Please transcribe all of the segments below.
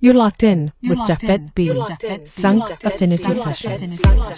You're locked in You're with Jafet B. Song Affinity Session. Session.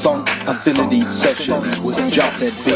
Song Affinity Sessions with Japhet B.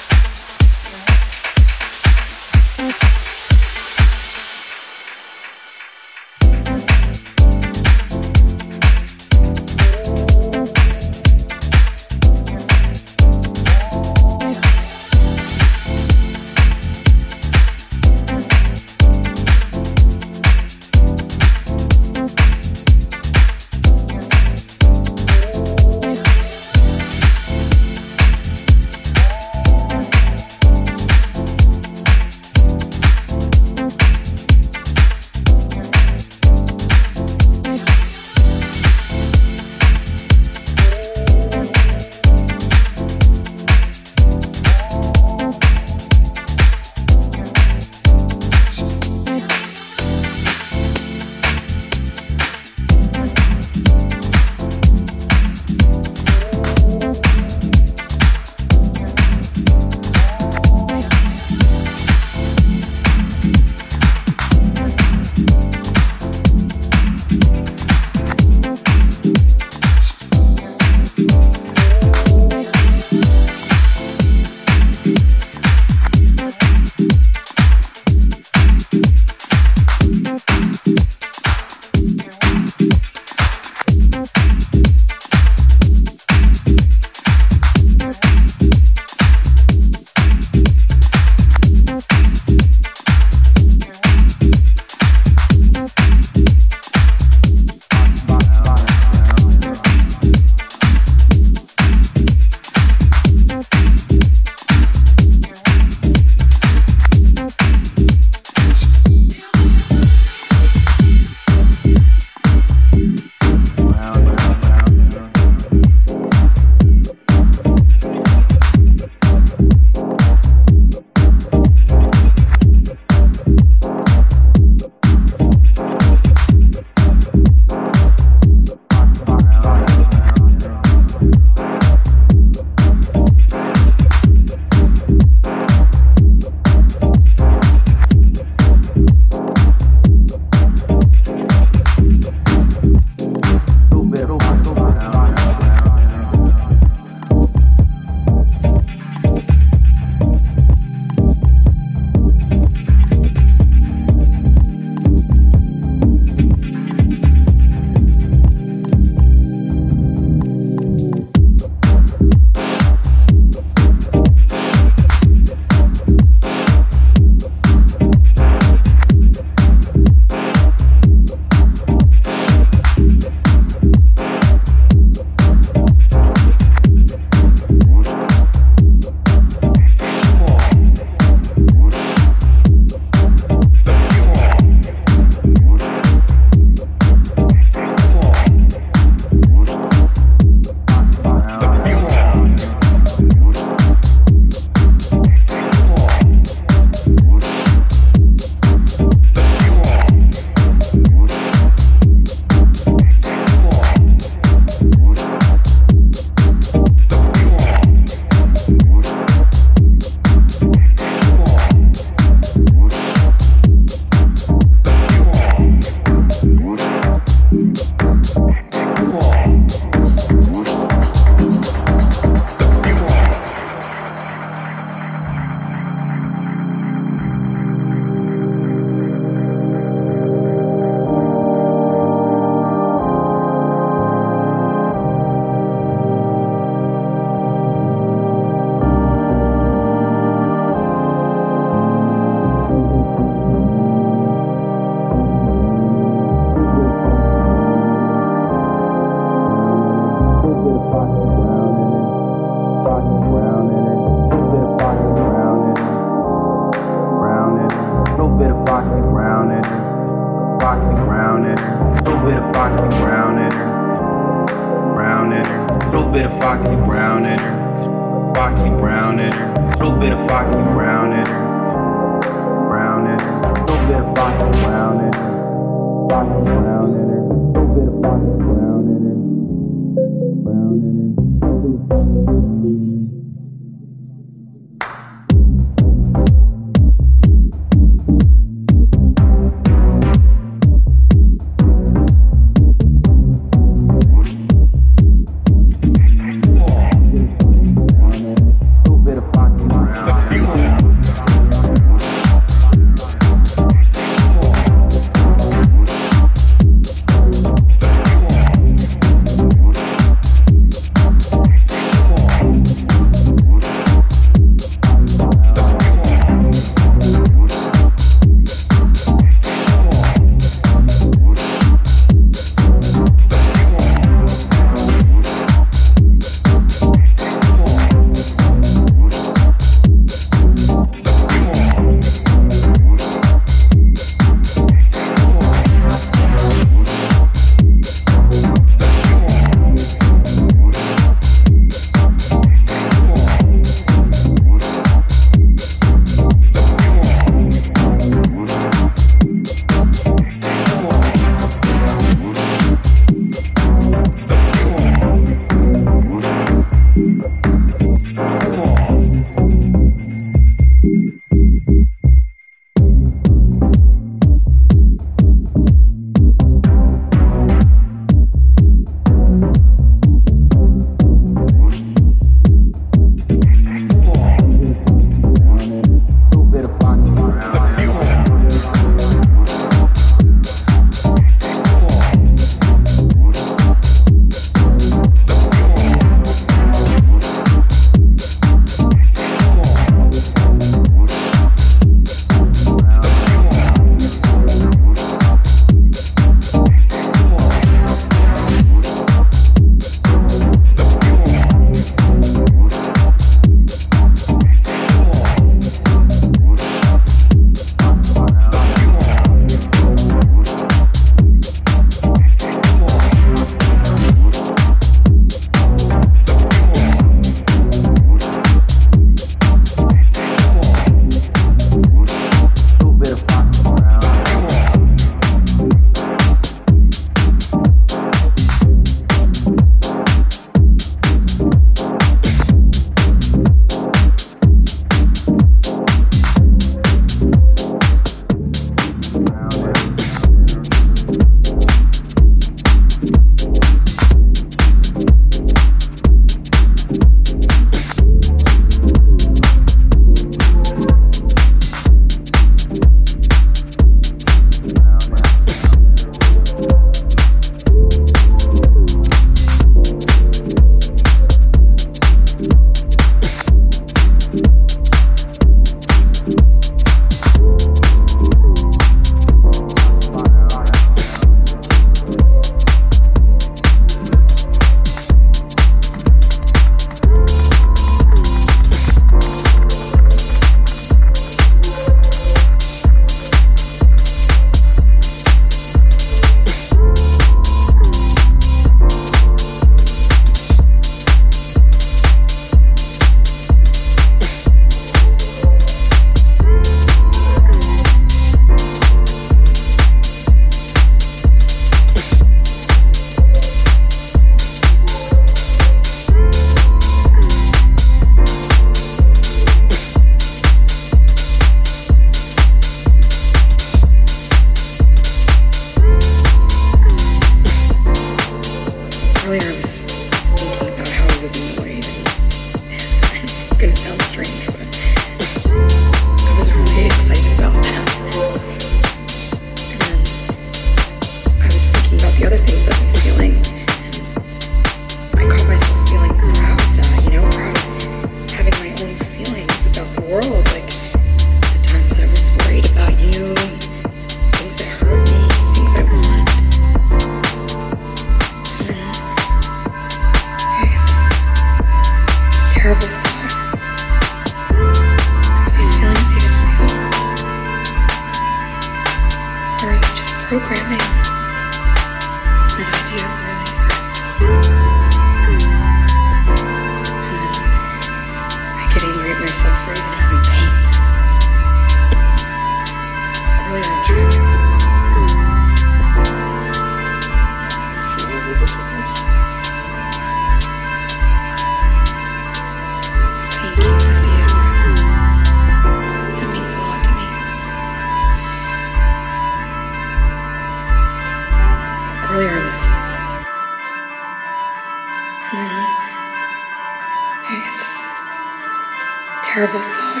terrible thought.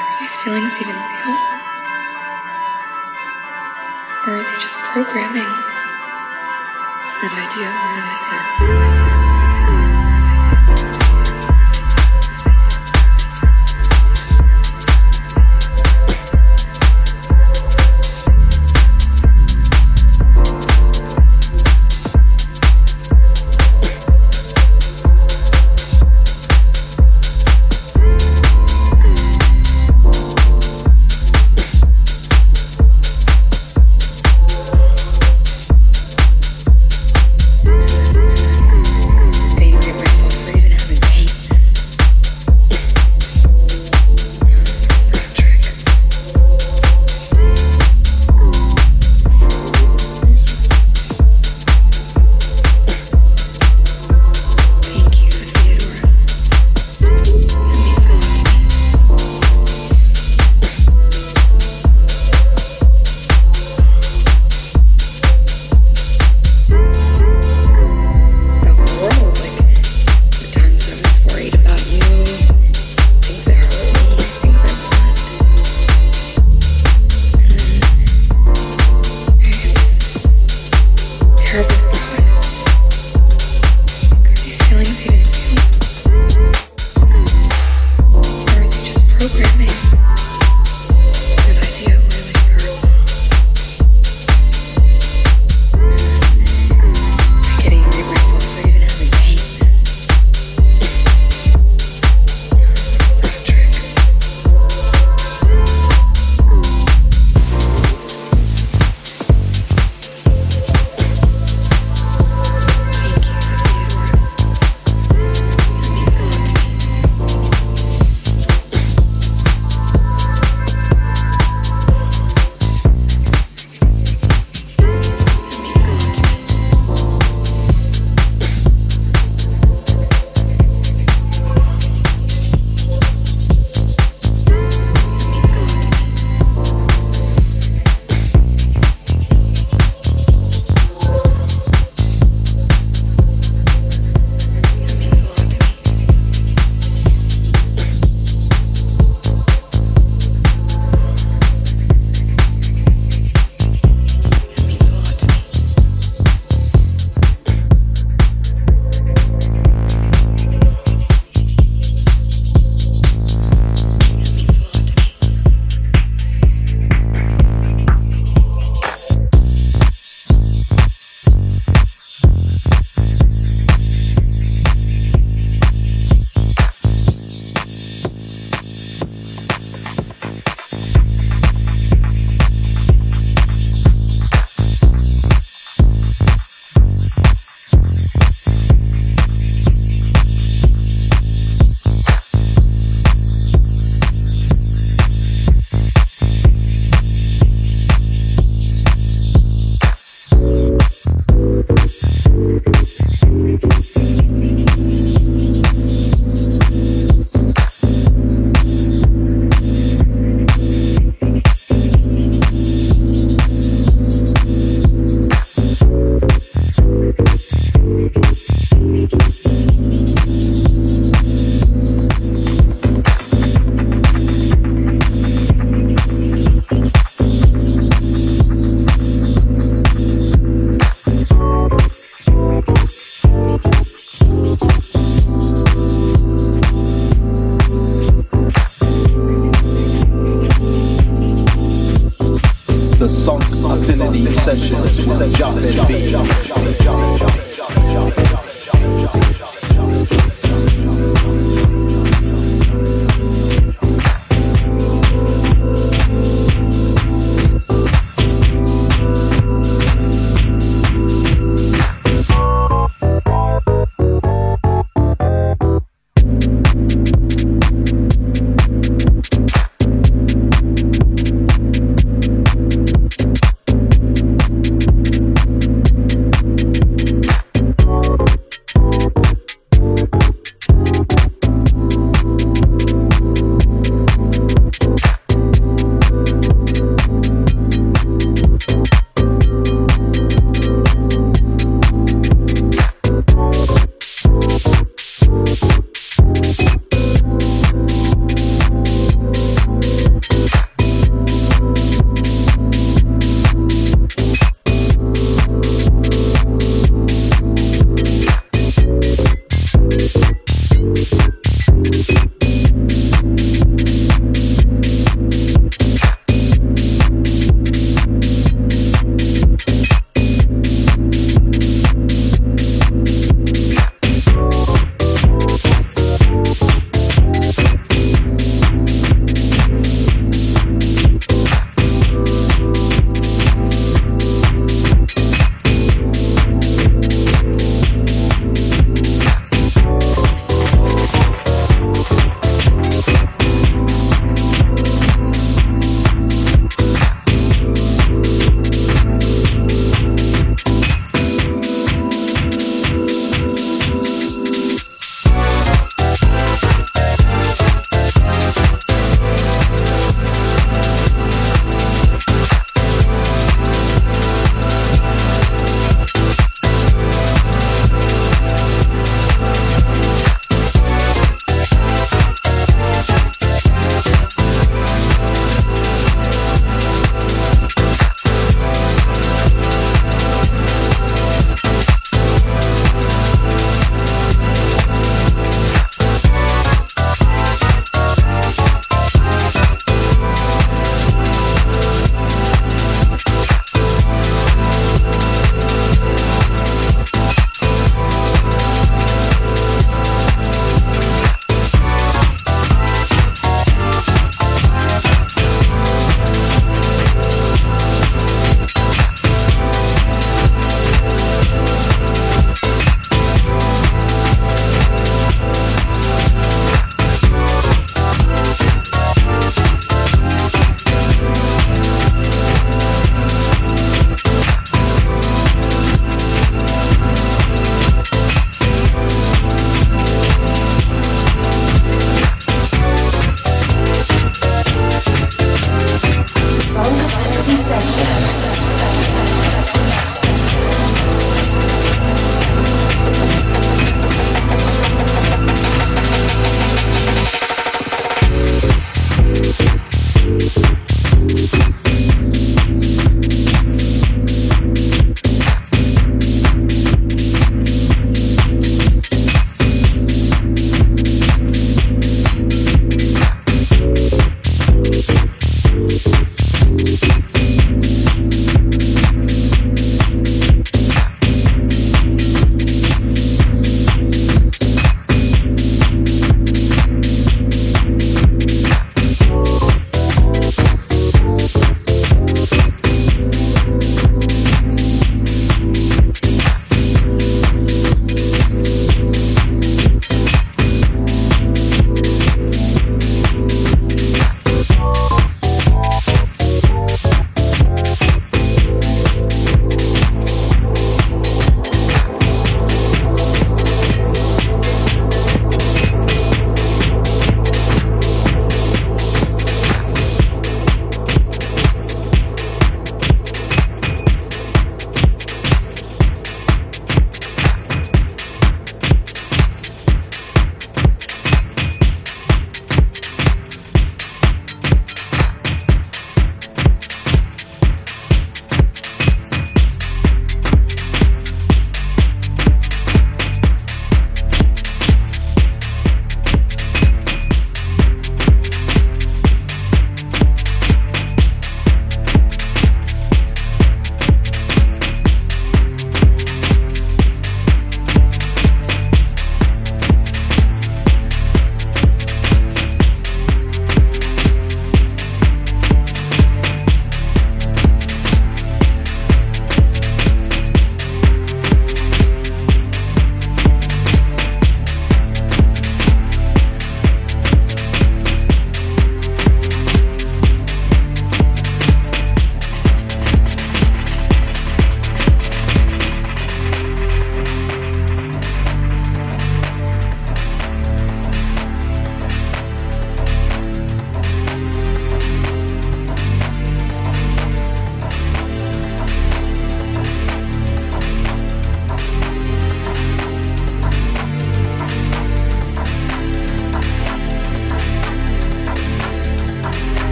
Are these feelings even real? Or are they just programming? And that idea really hurts.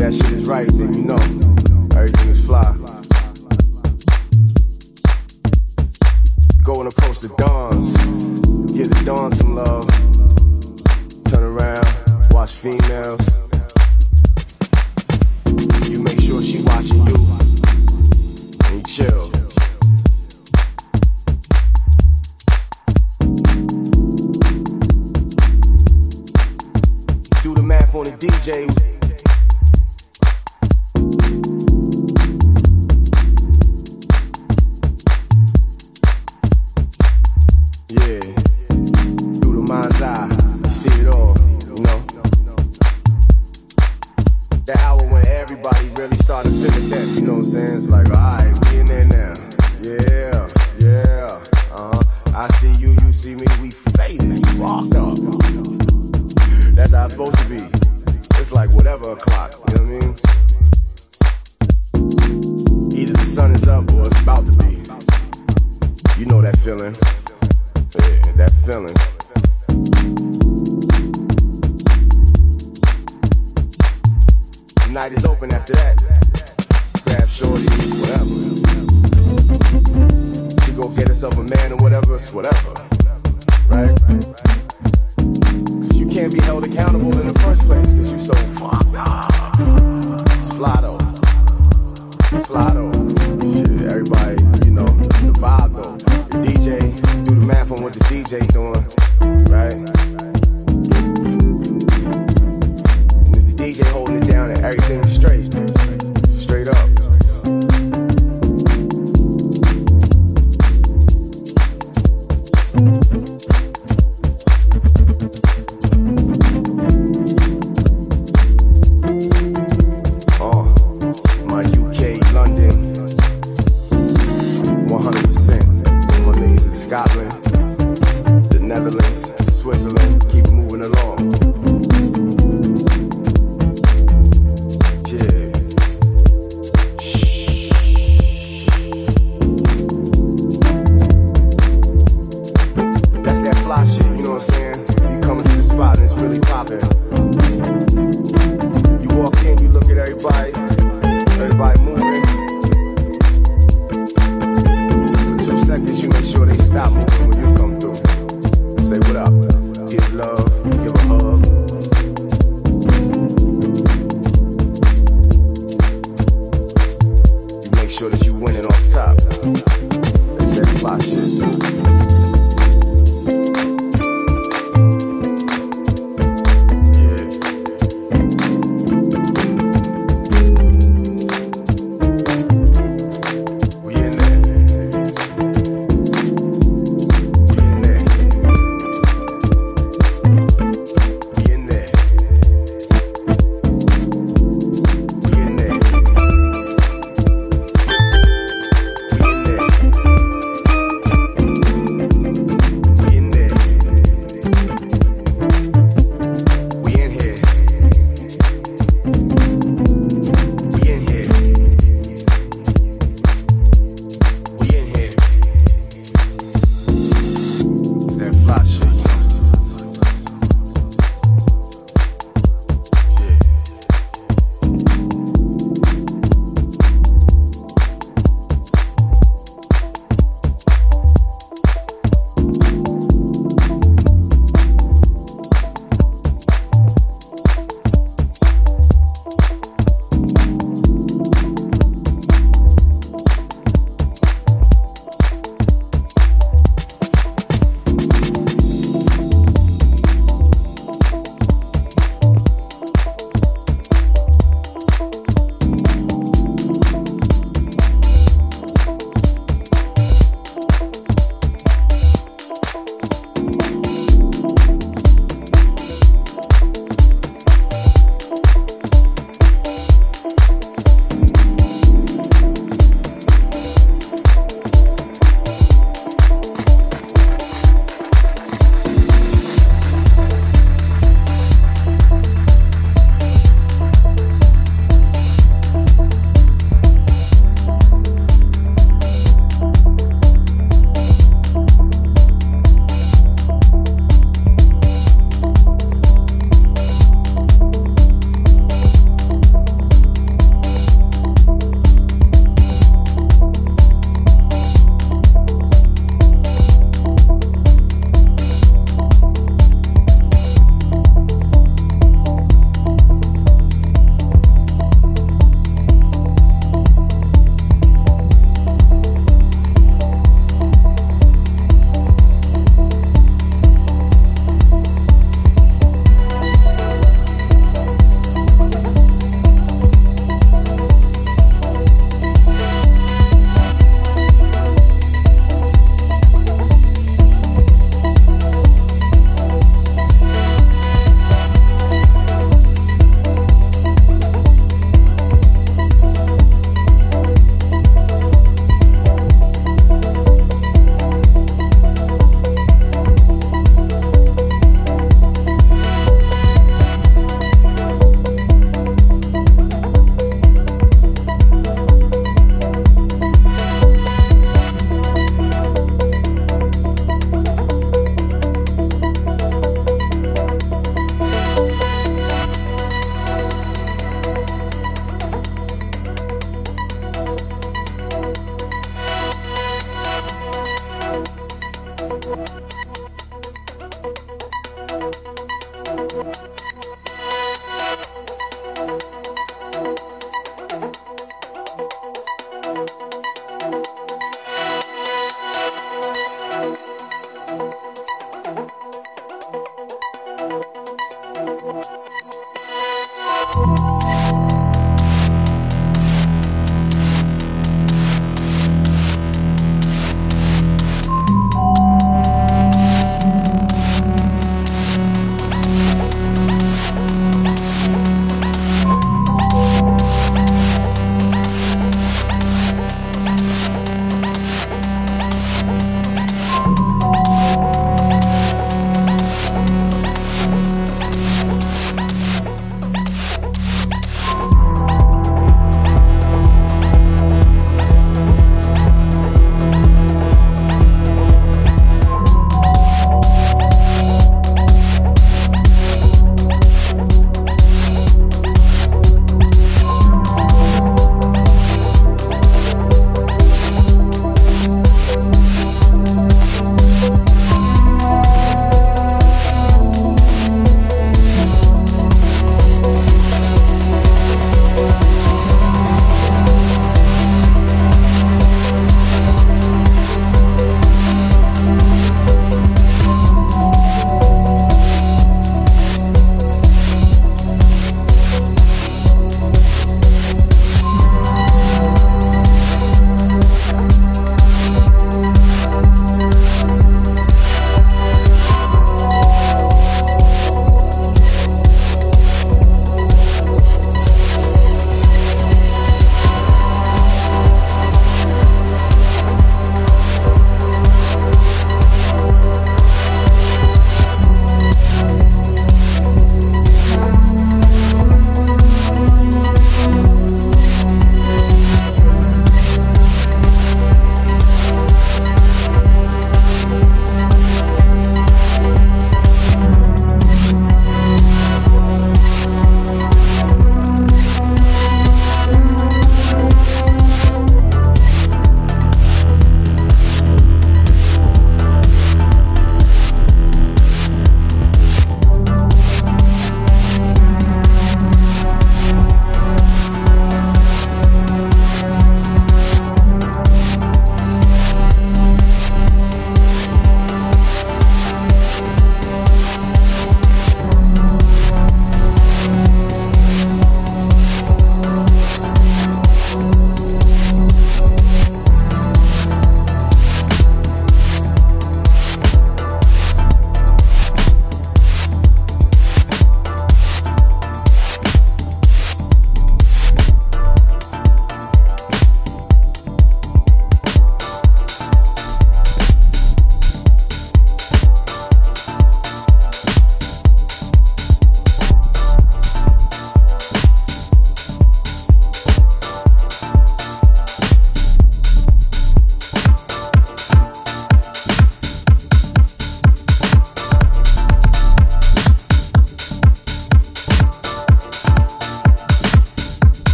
that shit is right, then you know everything is fly. Go and approach the dons, give the dons some love. Turn around, watch females. You make sure she watching you, and you chill.